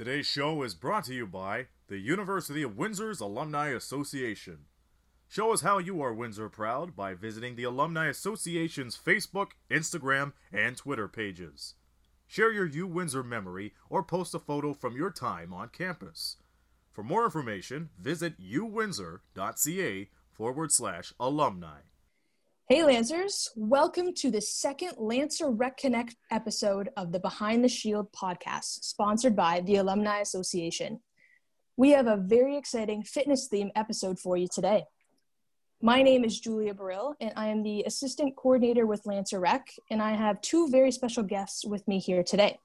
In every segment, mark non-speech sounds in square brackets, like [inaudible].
Today's show is brought to you by the University of Windsor's Alumni Association. Show us how you are Windsor proud by visiting the Alumni Association's Facebook, Instagram, and Twitter pages. Share your U Windsor memory or post a photo from your time on campus. For more information, visit uwindsor.ca forward slash alumni. Hey Lancers, welcome to the second Lancer Rec Connect episode of the Behind the Shield podcast, sponsored by the Alumni Association. We have a very exciting fitness theme episode for you today. My name is Julia Burrill, and I am the assistant coordinator with Lancer Rec, and I have two very special guests with me here today.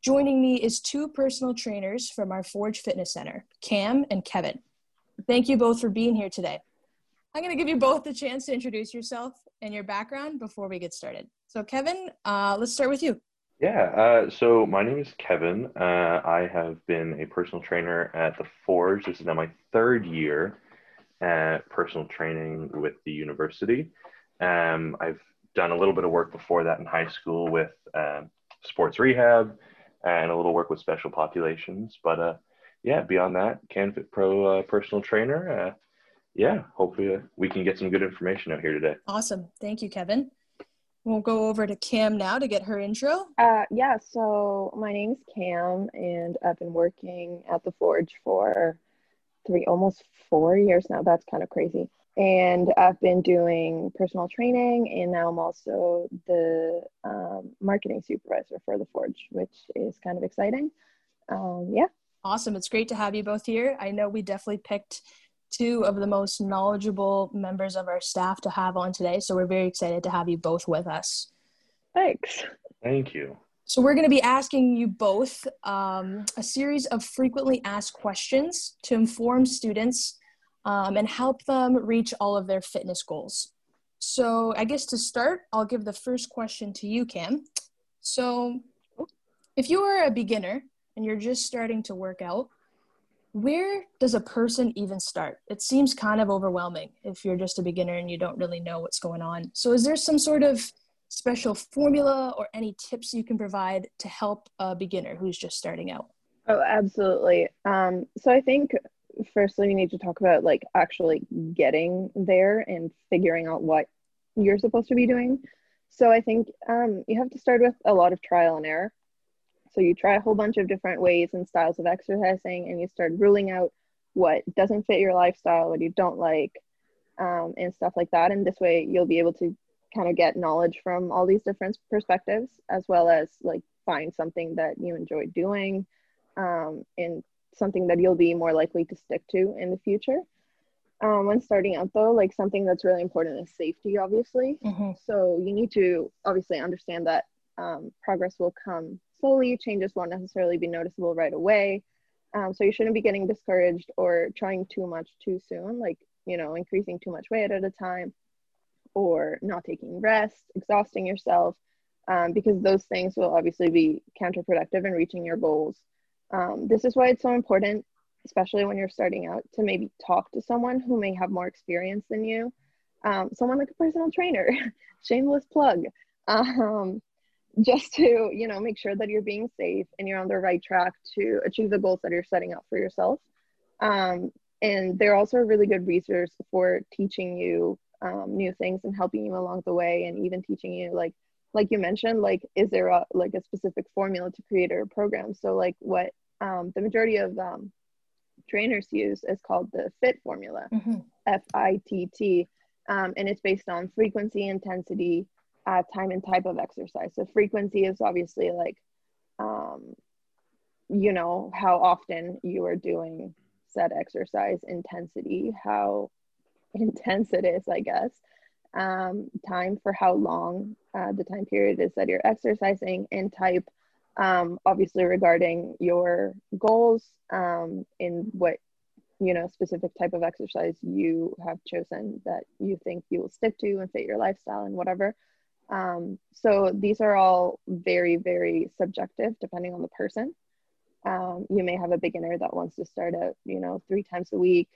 Joining me is two personal trainers from our Forge Fitness Center, Cam and Kevin. Thank you both for being here today. I'm going to give you both the chance to introduce yourself and your background before we get started. So, Kevin, uh, let's start with you. Yeah, uh, so my name is Kevin. Uh, I have been a personal trainer at the Forge. This is now my third year at personal training with the university. Um, I've done a little bit of work before that in high school with um, sports rehab and a little work with special populations. But uh, yeah, beyond that, CanFit Pro uh, personal trainer uh, yeah, hopefully we can get some good information out here today. Awesome. Thank you, Kevin. We'll go over to Cam now to get her intro. Uh, yeah, so my name's Cam, and I've been working at the Forge for three, almost four years now. That's kind of crazy. And I've been doing personal training, and now I'm also the um, marketing supervisor for the Forge, which is kind of exciting. Um, yeah. Awesome. It's great to have you both here. I know we definitely picked two of the most knowledgeable members of our staff to have on today. So we're very excited to have you both with us. Thanks. Thank you. So we're going to be asking you both um, a series of frequently asked questions to inform students um, and help them reach all of their fitness goals. So I guess to start, I'll give the first question to you, Cam. So if you are a beginner and you're just starting to work out, where does a person even start? It seems kind of overwhelming if you're just a beginner and you don't really know what's going on. So, is there some sort of special formula or any tips you can provide to help a beginner who's just starting out? Oh, absolutely. Um, so, I think firstly, we need to talk about like actually getting there and figuring out what you're supposed to be doing. So, I think um, you have to start with a lot of trial and error. So you try a whole bunch of different ways and styles of exercising, and you start ruling out what doesn't fit your lifestyle, what you don't like, um, and stuff like that. And this way, you'll be able to kind of get knowledge from all these different perspectives, as well as like find something that you enjoy doing, um, and something that you'll be more likely to stick to in the future. Um, when starting out though like something that's really important is safety obviously mm-hmm. so you need to obviously understand that um, progress will come slowly. Changes won't necessarily be noticeable right away. Um, so you shouldn't be getting discouraged or trying too much too soon, like, you know, increasing too much weight at a time or not taking rest, exhausting yourself, um, because those things will obviously be counterproductive in reaching your goals. Um, this is why it's so important, especially when you're starting out, to maybe talk to someone who may have more experience than you, um, someone like a personal trainer, [laughs] shameless plug. Um, just to you know make sure that you're being safe and you're on the right track to achieve the goals that you're setting up for yourself. Um, and they're also a really good resource for teaching you um, new things and helping you along the way and even teaching you like like you mentioned like is there a like a specific formula to create a program? So like what um, the majority of um, trainers use is called the FITT formula mm-hmm. f-i-t-t um, and it's based on frequency intensity uh, time and type of exercise. So frequency is obviously like, um, you know, how often you are doing said exercise, intensity, how [laughs] intense it is, I guess. Um, time for how long uh, the time period is that you're exercising, and type, um, obviously regarding your goals um, in what you know specific type of exercise you have chosen that you think you will stick to and fit your lifestyle and whatever um, so these are all very, very subjective depending on the person. Um, you may have a beginner that wants to start out, you know, three times a week,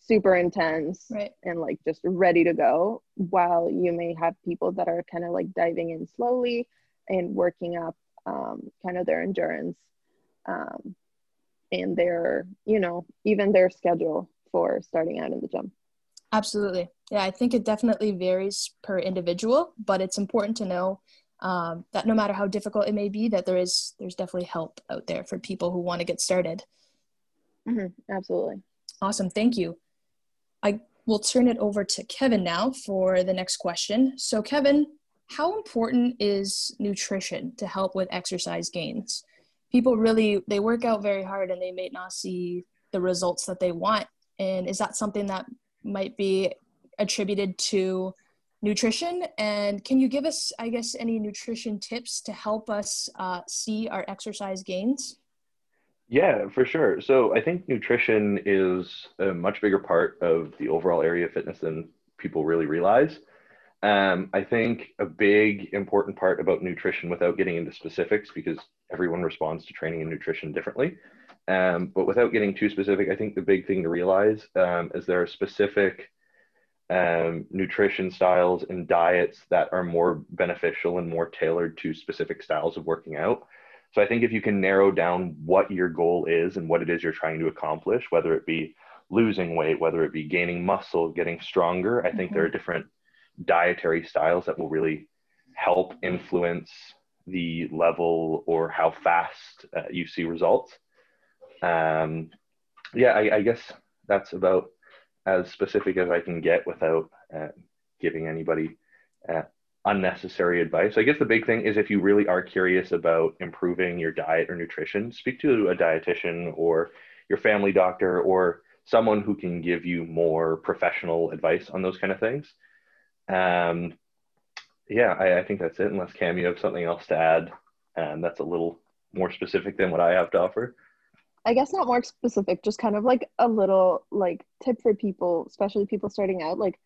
super intense right. and like just ready to go, while you may have people that are kind of like diving in slowly and working up um, kind of their endurance. Um, in their you know even their schedule for starting out in the gym absolutely yeah i think it definitely varies per individual but it's important to know um, that no matter how difficult it may be that there is there's definitely help out there for people who want to get started. Mm-hmm. absolutely. Awesome thank you. I will turn it over to kevin now for the next question. So kevin how important is nutrition to help with exercise gains? People really they work out very hard and they may not see the results that they want and is that something that might be attributed to nutrition. And can you give us i guess any nutrition tips to help us uh, see our exercise gains? Yeah for sure. So i think nutrition is a much bigger part of the overall area of fitness than people really realize. Um, I think a big important part about nutrition, without getting into specifics, because everyone responds to training and nutrition differently, um, but without getting too specific, I think the big thing to realize um, is there are specific um, nutrition styles and diets that are more beneficial and more tailored to specific styles of working out. So I think if you can narrow down what your goal is and what it is you're trying to accomplish, whether it be losing weight, whether it be gaining muscle, getting stronger, I think mm-hmm. there are different dietary styles that will really help influence the level or how fast uh, you see results. Um, yeah, I, I, guess that's about as specific as I can get without uh, giving anybody uh, unnecessary advice. I guess the big thing is if you really are curious about improving your diet or nutrition, speak to a dietitian or your family doctor or someone who can give you more professional advice on those kind of things. Um, yeah, I, I, think that's it. Unless Cam, you have something else to add, and that's a little more specific than what I have to offer. I guess not more specific, just kind of like a little like tip for people, especially people starting out. Like,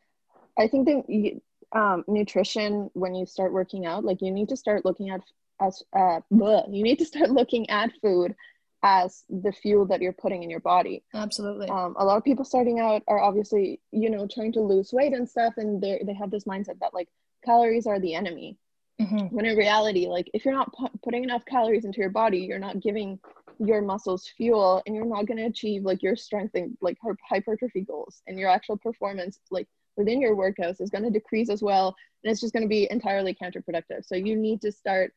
I think that um, nutrition when you start working out, like you need to start looking at as uh, bleh, you need to start [laughs] looking at food as the fuel that you're putting in your body. Absolutely. Um, a lot of people starting out are obviously, you know, trying to lose weight and stuff, and they they have this mindset that like calories are the enemy. Mm-hmm. When in reality, like if you're not pu- putting enough calories into your body, you're not giving your muscles fuel, and you're not going to achieve like your strength and like hypertrophy goals, and your actual performance like within your workouts is going to decrease as well, and it's just going to be entirely counterproductive. So you need to start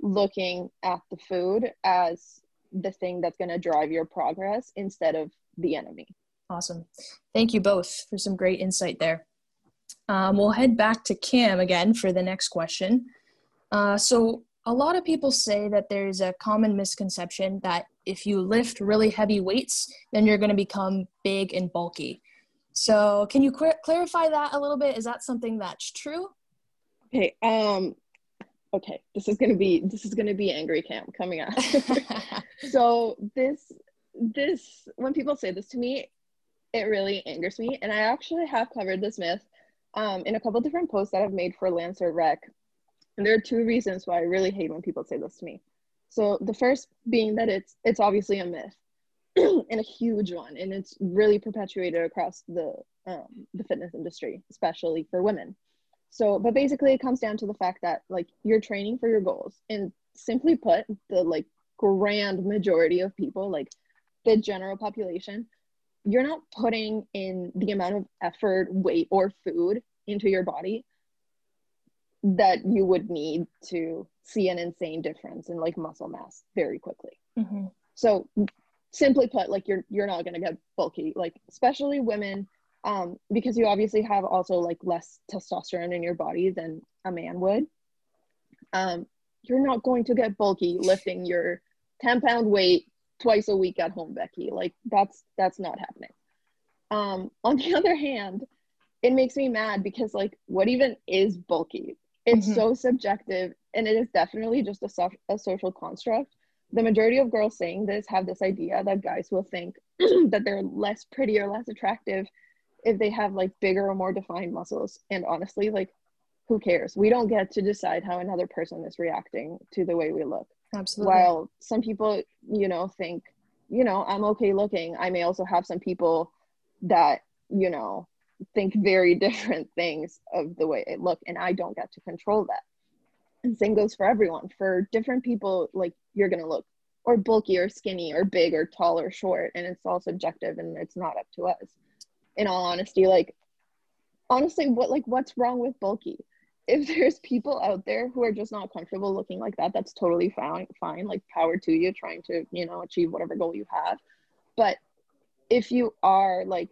looking at the food as the thing that's going to drive your progress instead of the enemy. Awesome. Thank you both for some great insight there. Um, we'll head back to Cam again for the next question. Uh, so, a lot of people say that there's a common misconception that if you lift really heavy weights, then you're going to become big and bulky. So, can you qu- clarify that a little bit? Is that something that's true? Okay. Um, okay this is gonna be this is gonna be angry Cam coming out [laughs] so this this when people say this to me it really angers me and i actually have covered this myth um, in a couple different posts that i've made for lancer rec and there are two reasons why i really hate when people say this to me. So the first being that it's it's obviously a myth [clears throat] and a huge one. And it's really perpetuated across the um, the fitness industry especially for women. So, but basically, it comes down to the fact that like you're training for your goals, and simply put, the like grand majority of people, like the general population, you're not putting in the amount of effort, weight, or food into your body that you would need to see an insane difference in like muscle mass very quickly. Mm-hmm. So simply put, like you're you're not gonna get bulky. Like especially women um, because you obviously have also like less testosterone in your body than a man would. Um, you're not going to get bulky lifting your 10 pound weight twice a week at home, Becky. Like that's that's not happening. Um, on the [laughs] other hand, it makes me mad because like what even is bulky? It's mm-hmm. so subjective and it is definitely just a, so- a social construct. The majority of girls saying this have this idea that guys will think [clears throat] that they're less pretty or less attractive if they have like bigger or more defined muscles. And honestly, like who cares? We don't get to decide how another person is reacting to the way we look. Absolutely. While some people, you know, think, you know, I'm okay looking, I may also have some people that, you know, think very [laughs] different things of the way it look and I don't get to control that. And same goes for everyone. For different people, like you're gonna look or bulky or skinny or big or tall or short and it's all subjective and it's not up to us in all honesty like honestly what like what's wrong with bulky if [laughs] there's people out there who are just not comfortable looking like that that's totally fine fine like power to you trying to you know achieve whatever goal you have but if you are like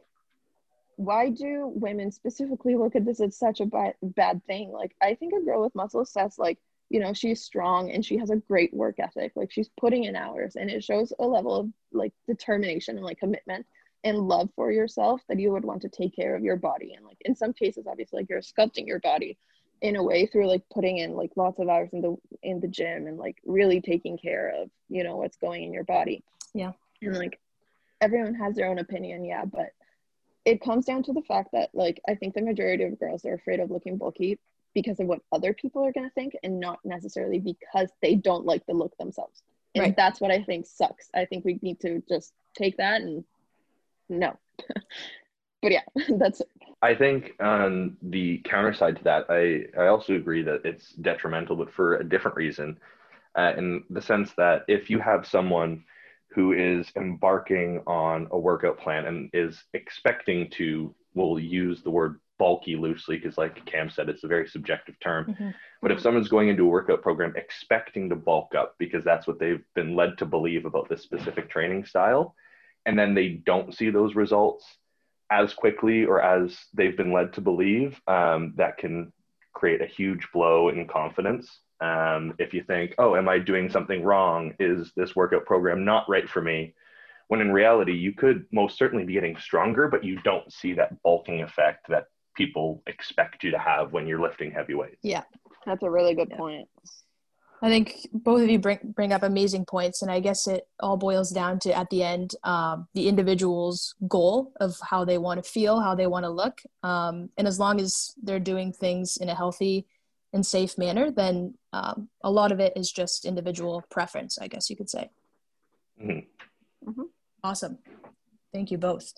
why do women specifically look at this as such a bad, bad thing? Like i think a girl with muscles says like you know she's strong and she has a great work ethic. Like she's putting in hours and it shows a level of like determination and like commitment and love for yourself that you would want to take care of your body. And like in some cases obviously like you're sculpting your body in a way through like putting in like lots of hours in the in the gym and like really taking care of you know what's going in your body. Yeah. And like everyone has their own opinion yeah but it comes down to the fact that like i think the majority of girls are afraid of looking bulky because of what other people are going to think and not necessarily because they don't like the look themselves and Right. that's what i think sucks i think we need to just take that and no [laughs] but yeah [laughs] that's I think on the counter side to that, I, I also agree that it's detrimental, but for a different reason. Uh, in the sense that if you have someone who is embarking on a workout plan and is expecting to, we'll use the word bulky loosely because, like Cam said, it's a very subjective term. Mhm. But if someone's going into a workout program expecting to bulk up because that's what they've been led to believe about this specific training style, and then they don't see those results as quickly or as they've been led to believe, um, that can create a huge blow in confidence. Um, if you think, oh, am I doing something wrong? Is this workout program not right for me? When in reality, you could most certainly be getting stronger, but you don't see that bulking effect that people expect you to have when you're lifting heavy weights. Yeah, that's a really good Yeah. point I think both of you bring bring up amazing points, and I guess it all boils down to at the end um, the individual's goal of how they want to feel, how they want to look, um, and as long as they're doing things in a healthy and safe manner, then um, a lot of it is just individual preference, I guess you could say. Mhm. Awesome, thank you both.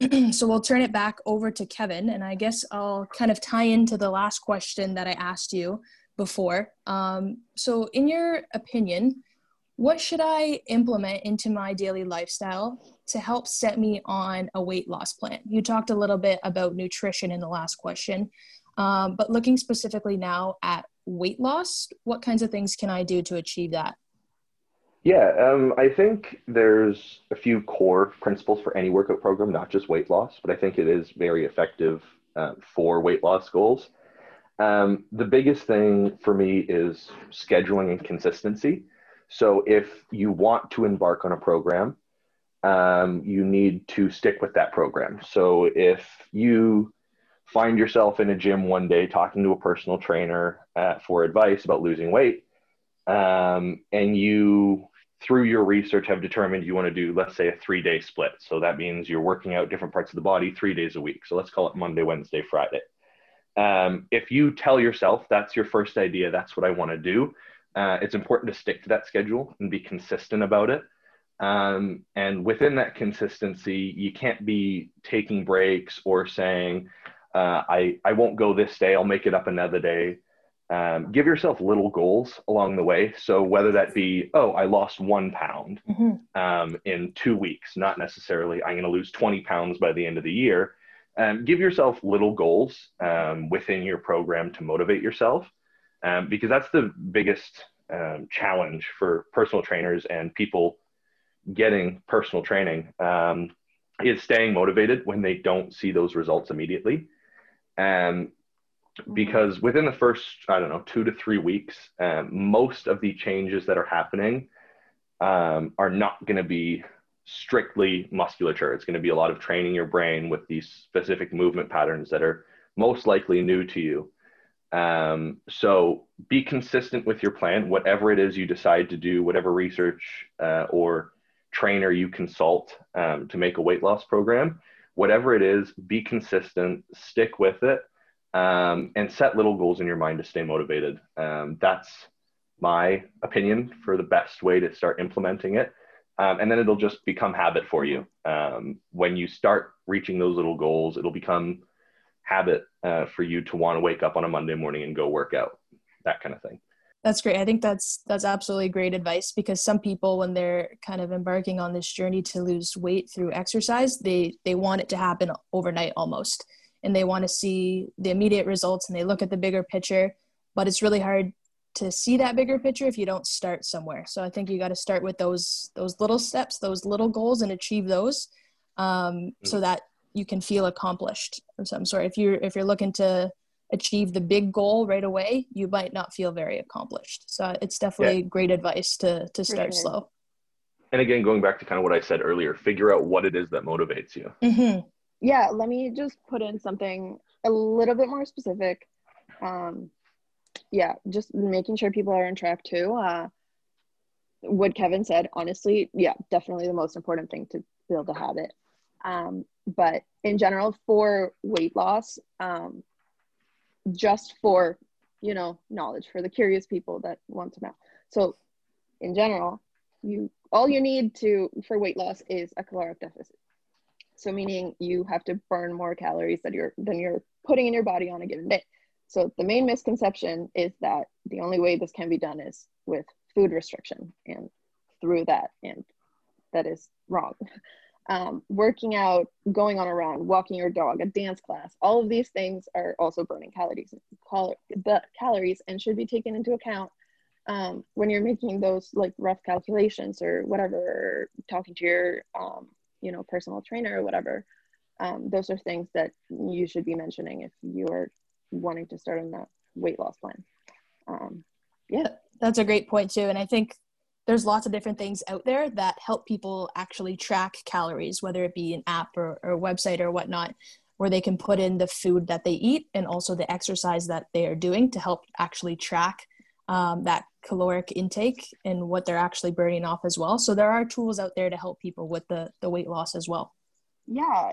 [clears throat] so we'll turn it back over to Kevin, and I guess I'll kind of tie into the last question that I asked you before. Um, so, in your opinion, what should I implement into my daily lifestyle to help set me on a weight loss plan? You talked a little bit about nutrition in the last question, um, but looking specifically now at weight loss, what kinds of things can I do to achieve that? Yeah, um, I think there's a few core principles for any workout program, not just weight loss, but I think it is very effective uh, for weight loss goals. Um, the biggest thing for me is scheduling and consistency. So if you want to embark on a program, um, you need to stick with that program. So if you find yourself in a gym one day talking to a personal trainer uh, for advice about losing weight, um, and you through your research have determined you want to do let's say a three day split. So that means you're working out different parts of the body three days a week. So let's call it monday wednesday friday. Um, if you tell yourself that's your first idea that's what i want to do uh, it's important to stick to that schedule and be consistent about it. Um, and within that consistency you can't be taking breaks or saying uh, I, I won't go this day i'll make it up another day um, give yourself little goals along the way. So whether that be, oh, I lost one pound Mhm. um, in two weeks, not necessarily I'm going to lose 20 pounds by the end of the year. Um, give yourself little goals um, within your program to motivate yourself, um, because that's the biggest um, challenge for personal trainers and people getting personal training um, is staying motivated when they don't see those results immediately. Um, because within the first i don't know two to three weeks um, most of the changes that are happening um, are not going to be strictly musculature. It's going to be a lot of training your brain with these specific movement patterns that are most likely new to you. Um, so be consistent with your plan. Whatever it is you decide to do whatever research uh, or trainer you consult um, to make a weight loss program whatever it is be consistent stick with it um, and set little goals in your mind to stay motivated. Um, that's my opinion for the best way to start implementing it. Um, and then it'll just become habit for you. Um, when you start reaching those little goals, it'll become habit uh, for you to want to wake up on a Monday morning and go work out, that kind of thing. That's great. I think that's that's absolutely great advice because some people when they're kind of embarking on this journey to lose weight through exercise, they they want it to happen overnight almost. And they want to see the immediate results and they look at the bigger picture, but it's really hard to see that bigger picture if you don't start somewhere. So I think you got to start with those those little steps, those little goals and achieve those um, mm-hmm. so that you can feel accomplished of some sort. If you're if you're looking to achieve the big goal right away, you might not feel very accomplished. So it's definitely yeah. great advice to to start sure. slow. And again, going back to kind of what I said earlier, figure out what it is that motivates you. Mm-hmm. Yeah, let me just put in something a little bit more specific. Um, yeah, just making sure people are on track too. Uh, what Kevin said, honestly, yeah, definitely the most important thing to build a habit. Um, but in general, for weight loss, um, just for you know knowledge for the curious people that want to know. So in general you all you need to for weight loss is a caloric deficit. So meaning you have to burn more calories that you're than you're putting in your body on a given day. So the main misconception is that the only way this can be done is with food restriction and through that and that is wrong [laughs] um, working out, going on a run, walking your dog, a dance class, all of these things are also burning calories, cal- the calories and should be taken into account um, when you're making those like rough calculations or whatever, talking to your, um, you know, personal trainer or whatever. Um, those are things that you should be mentioning if you're wanting to start on that weight loss plan. Um, yeah. That's a great point too. And I think there's lots of different things out there that help people actually track calories, whether it be an app or, or website or whatnot, where they can put in the food that they eat and also the exercise that they are doing to help actually track um, that caloric intake and what they're actually burning off as well. So there are tools out there to help people with the, the weight loss as well. Yeah,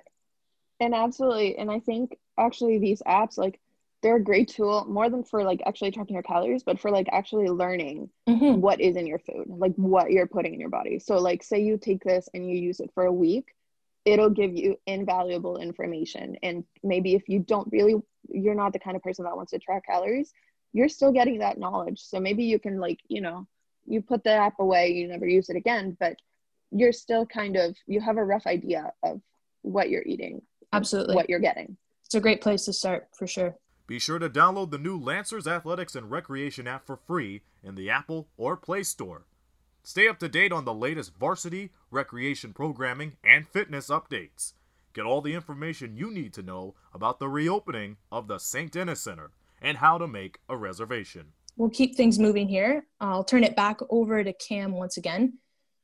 and absolutely. And I think actually these apps, like they're a great tool more than for like actually tracking your calories but for like actually learning mm-hmm. what is in your food like what you're putting in your body. So like say you take this and you use it for a week it'll give you invaluable information. And maybe if you don't really you're not the kind of person that wants to track calories you're still getting that knowledge. So maybe you can like you know you put the app away you never use it again but you're still kind of you have a rough idea of what you're eating absolutely. what you're getting. It's a great place to start for sure be sure to download the new Lancers Athletics and Recreation app for free in the Apple or Play Store. Stay up to date on the latest varsity, recreation programming, and fitness updates. Get all the information you need to know about the reopening of the St. Denis Center and how to make a reservation. We'll keep things moving here. I'll turn it back over to Cam once again.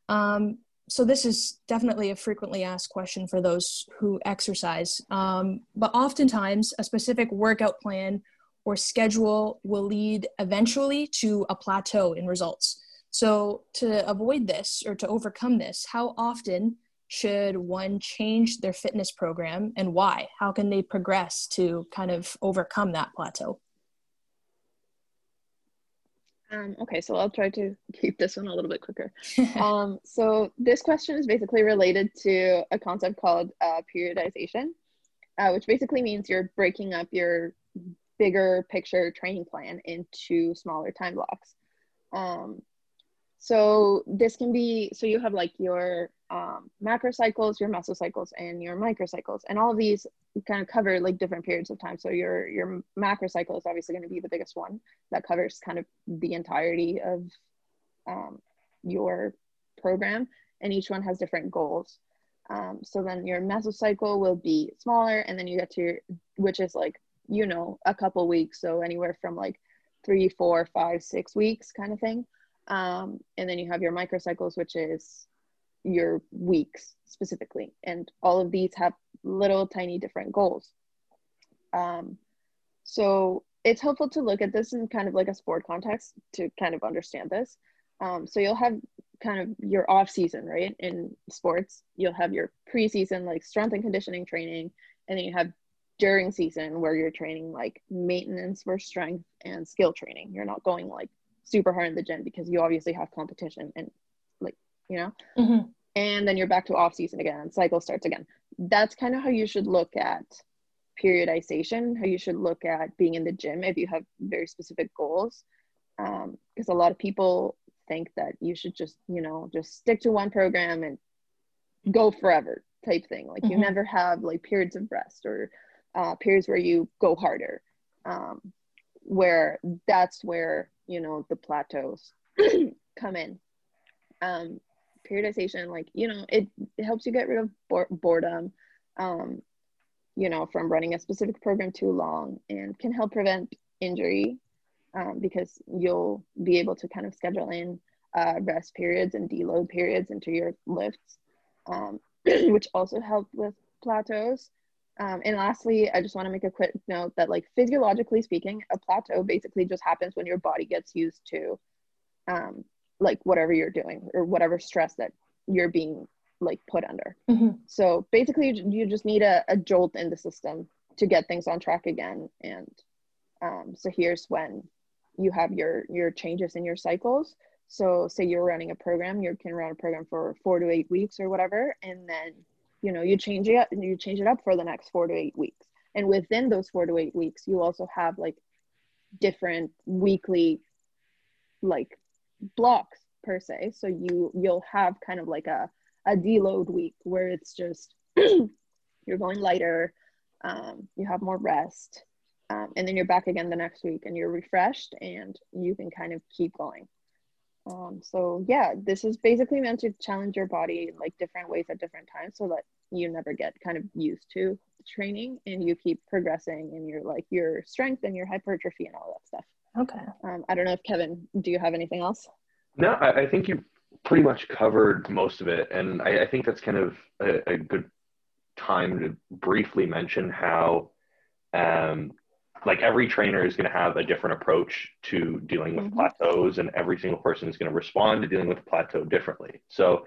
Um, so this is definitely a frequently asked question for those who exercise. Um, but oftentimes a specific workout plan or schedule will lead eventually to a plateau in results. So to avoid this or to overcome this how often should one change their fitness program and why? How can they progress to kind of overcome that plateau um, okay, so I'll try to [laughs] keep this one a little bit quicker. [laughs] um, so this question is basically related to a concept called uh, periodization, uh, which basically means you're breaking up your bigger picture training plan into smaller time blocks. Um, so this can be, so you have like your um, macro cycles, your mesocycles, and your microcycles, and all of these kind of cover like different periods of time. So your your macro cycle is obviously going to be the biggest one that covers kind of the entirety of um, your program, and each one has different goals. Um, so then your mesocycle will be smaller, and then you get to your, which is like you know a couple weeks, so anywhere from like three, four, five, six weeks kind of thing. Um, and then you have your microcycles, which is your weeks specifically. And all of these have little tiny different goals. Um, so it's helpful to look at this in kind of like a sport context to kind of understand this. Um, so you'll have kind of your off season, right? In sports, you'll have your preseason, like strength and conditioning training, and then you have during season where you're training like maintenance for strength and skill training. You're not going like super hard in the gym because you obviously have competition and like you know? Mm-hmm. and then you're back to off season again and cycle starts again. That's kind of how you should look at periodization how you should look at being in the gym if you have very specific goals. Because um, a lot of people think that you should just you know just stick to one program and go forever type thing. Like mm-hmm. you never have like periods of rest or uh, periods where you go harder. Um, where that's where you know the plateaus [clears throat] come in. Um, periodization like you know it, it helps you get rid of boredom um, you know from running a specific program too long and can help prevent injury um, because you'll be able to kind of schedule in uh, rest periods and deload periods into your lifts um, [clears throat] which also help with plateaus um, and lastly, I just want to make a quick note that, like, physiologically speaking, a plateau basically just happens when your body gets used to, um, like, whatever you're doing or whatever stress that you're being like put under. Mm-hmm. So basically, you just need a, a, jolt in the system to get things on track again. And um, so here's when you have your your changes in your cycles. So say you're running a program, you can run a program for four to eight weeks or whatever, and then you know you change it you change it up for the next four to eight weeks. And within those four to eight weeks you also have like different weekly like blocks per se. So you you'll have kind of like a a deload week where it's just [clears throat] you're going lighter um, you have more rest um, and then you're back again the next week and you're refreshed and you can kind of keep going um, so yeah, this is basically meant to challenge your body in like different ways at different times so that you never get kind of used to training and you keep progressing in your like your strength and your hypertrophy and all that stuff. Okay. Um, I don't know if Kevin, do you have anything else? No, I, I think you pretty much covered most of it. And I, I think that's kind of a, a, good time to briefly mention how um, like every trainer is going to have a different approach to dealing with mm-hmm. plateaus and every single person is going to respond to dealing with a plateau differently so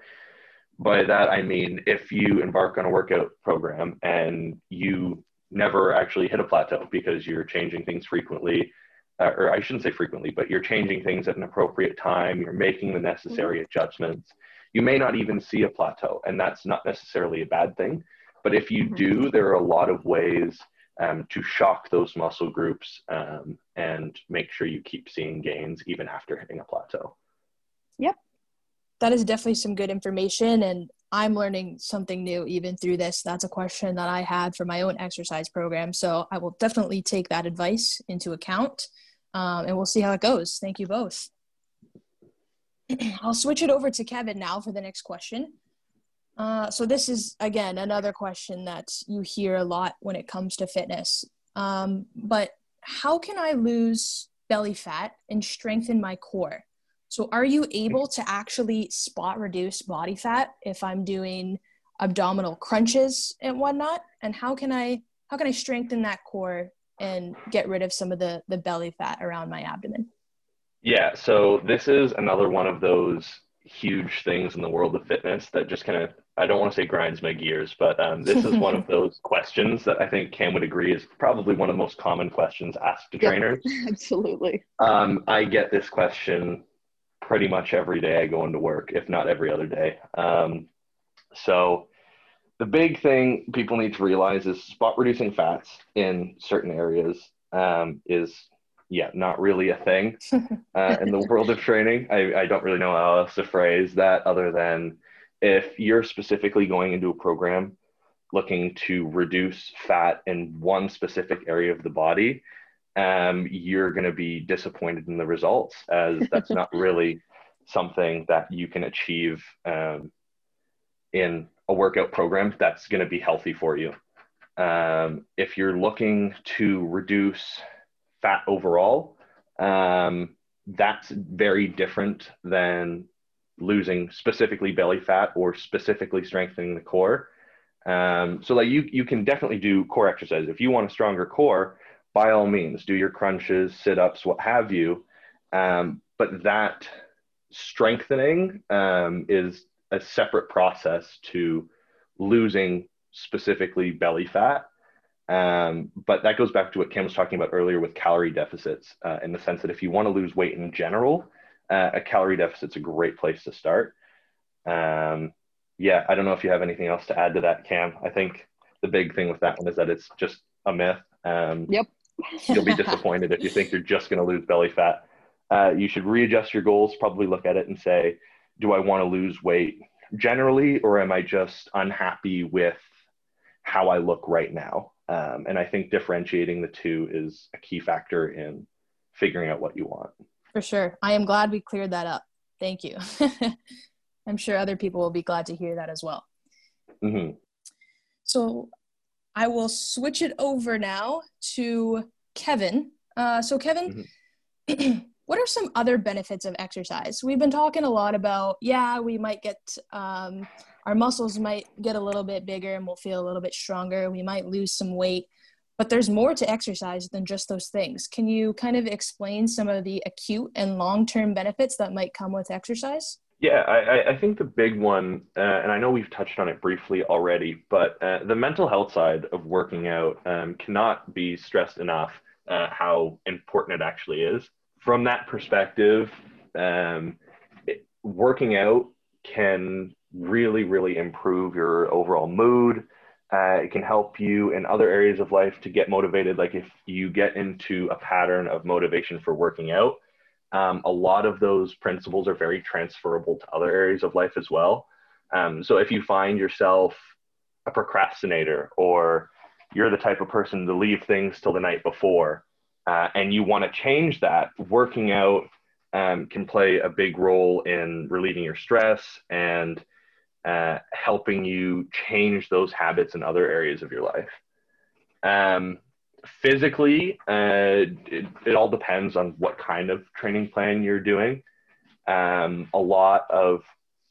by that i mean if you embark on a workout program and you never actually hit a plateau because you're changing things frequently uh, or i shouldn't say frequently but you're changing things at an appropriate time you're making the necessary mm-hmm. adjustments you may not even see a plateau and that's not necessarily a bad thing but if you mm-hmm. do there are a lot of ways um, to shock those muscle groups um, and make sure you keep seeing gains even after hitting a plateau. Yep. That is definitely some good information. And I'm learning something new even through this. That's a question that I had for my own exercise program. So I will definitely take that advice into account um, and we'll see how it goes. Thank you both. [clears throat] I'll switch it over to Kevin now for the next question. Uh, so this is again another question that you hear a lot when it comes to fitness. Um, but how can I lose belly fat and strengthen my core? So are you able to actually spot reduce body fat if I'm doing abdominal crunches and whatnot? And how can I how can I strengthen that core and get rid of some of the the belly fat around my abdomen? Yeah, so this is another one of those huge things in the world of fitness that just kind of I don't want to say grinds my gears, but um, this is one of [laughs] those questions that I think Cam would agree is probably one of the most common questions asked to trainers. [laughs] Absolutely. Um, I get this question pretty much every day I go into work, if not every other day. Um, so the big thing people need to realize is spot reducing fats in certain areas um, is yeah, not really a thing [laughs] uh, in the world of training. I, I don't really know how else to phrase that other than if you're specifically going into a program looking to reduce fat in one specific area of the body, um, you're going to be disappointed in the results as that's not [laughs] really something that you can achieve um, in a workout program that's going to be healthy for you. Um, if you're looking to reduce fat overall, um, that's very different than losing specifically belly fat or specifically strengthening the core. Um, so like you you can definitely do core exercise if you want a stronger core. By all means, do your crunches, sit ups, what have you. Um, but that strengthening um, is a separate process to losing specifically belly fat. Um, but that goes back to what Kim was talking about earlier with calorie deficits, uh, in the sense that if you want to lose weight in general, uh, a calorie deficit's a great place to start. Um, yeah, I don't know if you have anything else to add to that, Cam. I think the big thing with that one is that it's just a myth. Um, yep. you'll be [laughs] disappointed if you think you're just going to lose belly fat. uh, you should readjust your goals, probably look at it and say, do I want to lose weight generally, or am I just unhappy with how I look right now? Um, and I think differentiating the two is a key factor in figuring out what you want. For sure. I am glad we cleared that up. Thank you. [laughs] I'm sure other people will be glad to hear that as well. Mm-hmm. So I will switch it over now to Kevin. Uh, so, Kevin, mm-hmm. [clears throat] what are some other benefits of exercise? We've been talking a lot about, yeah, we might get um, our muscles might get a little bit bigger and we'll feel a little bit stronger. We might lose some weight, but there's more to exercise than just those things. Can you kind of explain some of the acute and long term benefits that might come with exercise? Yeah, I, I think the big one, uh, and I know we've touched on it briefly already, but uh, the mental health side of working out um, cannot be stressed enough uh, how important it actually is. From that perspective, um, it, working out can really, really improve your overall mood. Uh, it can help you in other areas of life to get motivated. Like if you get into a pattern of motivation for working out, um, a lot of those principles are very transferable to other areas of life as well. Um, so if you find yourself a procrastinator or you're the type of person to leave things till the night before uh, and you want to change that, working out um, can play a big role in relieving your stress and uh, helping you change those habits in other areas of your life. Um, physically, uh, it, it, all depends on what kind of training plan you're doing. Um, a lot of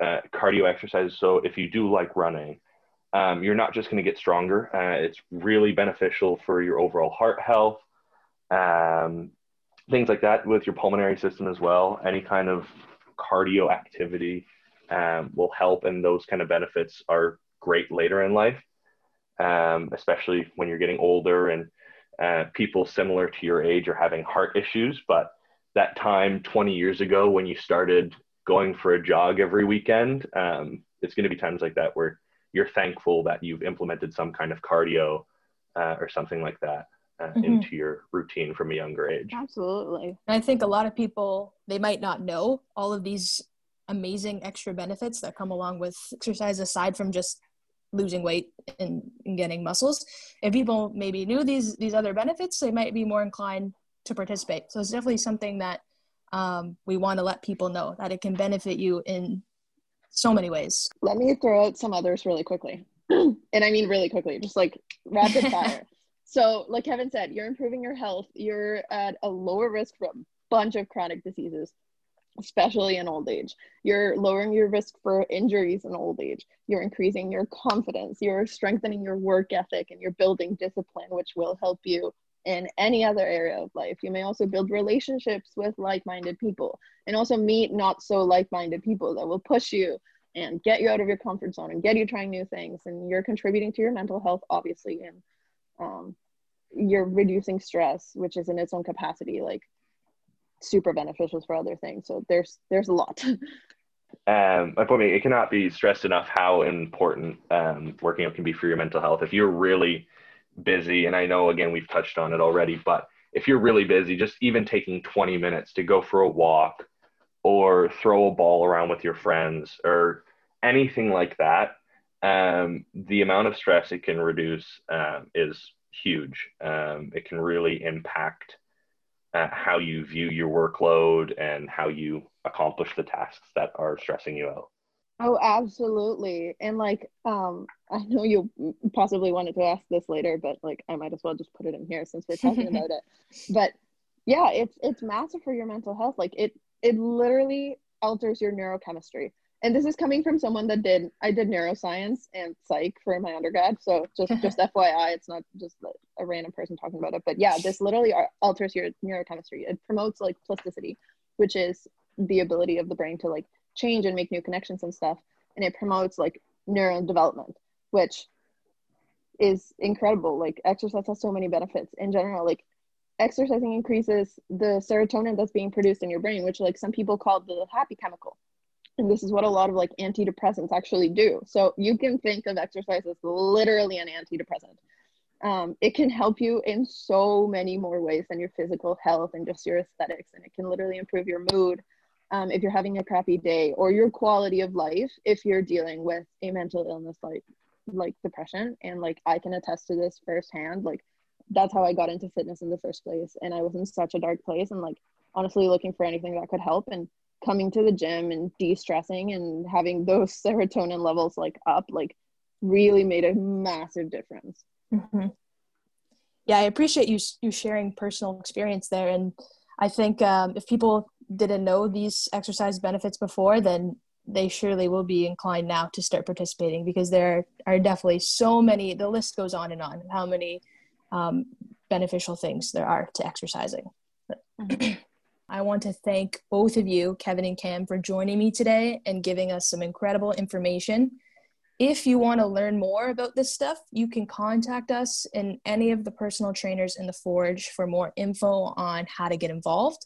uh, cardio exercises. So if you do like running, um, you're not just going to get stronger. Uh, it's really beneficial for your overall heart health, um, things like that with your pulmonary system as well. Any kind of cardio activity um, will help, and those kind of benefits are great later in life, um, especially when you're getting older and uh, people similar to your age are having heart issues, but that time 20 years ago when you started going for a jog every weekend, um, it's going to be times like that where you're thankful that you've implemented some kind of cardio uh, or something like that uh, mm-hmm. into your routine from a younger age. Absolutely. And I think a lot of people, they might not know all of these amazing extra benefits that come along with exercise aside from just losing weight and, and getting muscles. If people maybe knew these these other benefits, they might be more inclined to participate. So it's definitely something that um, we want to let people know that it can benefit you in so many ways. Let me throw out some others really quickly. [clears throat] and I mean really quickly, just like rapid [laughs] fire. so, like Kevin said, you're improving your health. You're at a lower risk for a bunch of chronic diseases especially in old age. You're lowering your risk for injuries in old age. You're increasing your confidence. You're strengthening your work ethic and you're building discipline, which will help you in any other area of life. You may also build relationships with like minded people and also meet not so like minded people that will push you and get you out of your comfort zone and get you trying new things. And you're contributing to your mental health, obviously. And um, you're reducing stress, which is in its own capacity. Like super beneficial for other things. So there's there's a lot. [laughs] um, for me, it cannot be stressed enough how important um, working out can be for your mental health. If you're really busy, and I know again we've touched on it already, but if you're really busy, just even taking 20 minutes to go for a walk or throw a ball around with your friends or anything like that, um, the amount of stress it can reduce um, is huge. Um, it can really impact uh, how you view your workload and how you accomplish the tasks that are stressing you out. Oh, absolutely. And like, um, I know you possibly wanted to ask this later, but like, I might as well just put it in here since we're talking [laughs] about it. But yeah, it's it's massive for your mental health. Like, it it literally alters your neurochemistry and this is coming from someone that did I did neuroscience and psych for my undergrad. So just [laughs] just FYI, it's not just a random person talking about it. But yeah, this literally alters your neurochemistry. It promotes like plasticity, which is the ability of the brain to like change and make new connections and stuff. And it promotes like neuron development, which is incredible. Like exercise has so many benefits in general. Like exercising increases the serotonin that's being produced in your brain, which like some people call the happy chemical and this is what a lot of like antidepressants actually do. So you can think of exercise as literally an antidepressant. Um, it can help you in so many more ways than your physical health and just your aesthetics and it can literally improve your mood um, if you're having a crappy day or your quality of life if you're dealing with a mental illness like like depression. And like i can attest to this firsthand. Like that's how i got into fitness in the first place. And i was in such a dark place and like honestly looking for anything that could help. And coming to the gym and de-stressing and having those [laughs] serotonin levels like up like really made a massive difference. Mm-hmm. yeah i appreciate you you sharing personal experience there. And i think um, if people didn't know these exercise benefits before then they surely will be inclined now to start participating because there are definitely so many the list goes on and on how many um, beneficial things there are to exercising [clears throat] I want to thank both of you, Kevin and Cam, for joining me today and giving us some incredible information. If you want to learn more about this stuff, you can contact us and any of the personal trainers in the Forge for more info on how to get involved.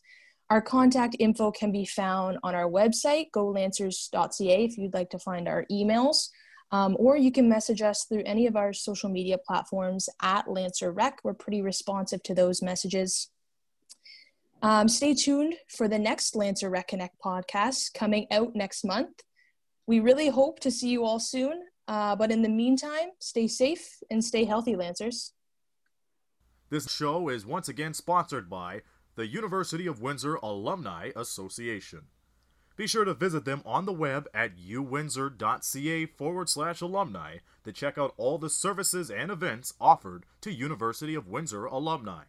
Our contact info can be found on our website, golancers.ca, if you'd like to find our emails. Um, or you can message us through any of our social media platforms at Lancer Rec. We're pretty responsive to those messages. Um, stay tuned for the next Lancer Reconnect podcast coming out next month. We really hope to see you all soon. Uh, but in the meantime, stay safe and stay healthy, Lancers. This show is once again sponsored by the University of Windsor Alumni Association. Be sure to visit them on the web at uwindsor.ca forward slash alumni to check out all the services and events offered to University of Windsor alumni.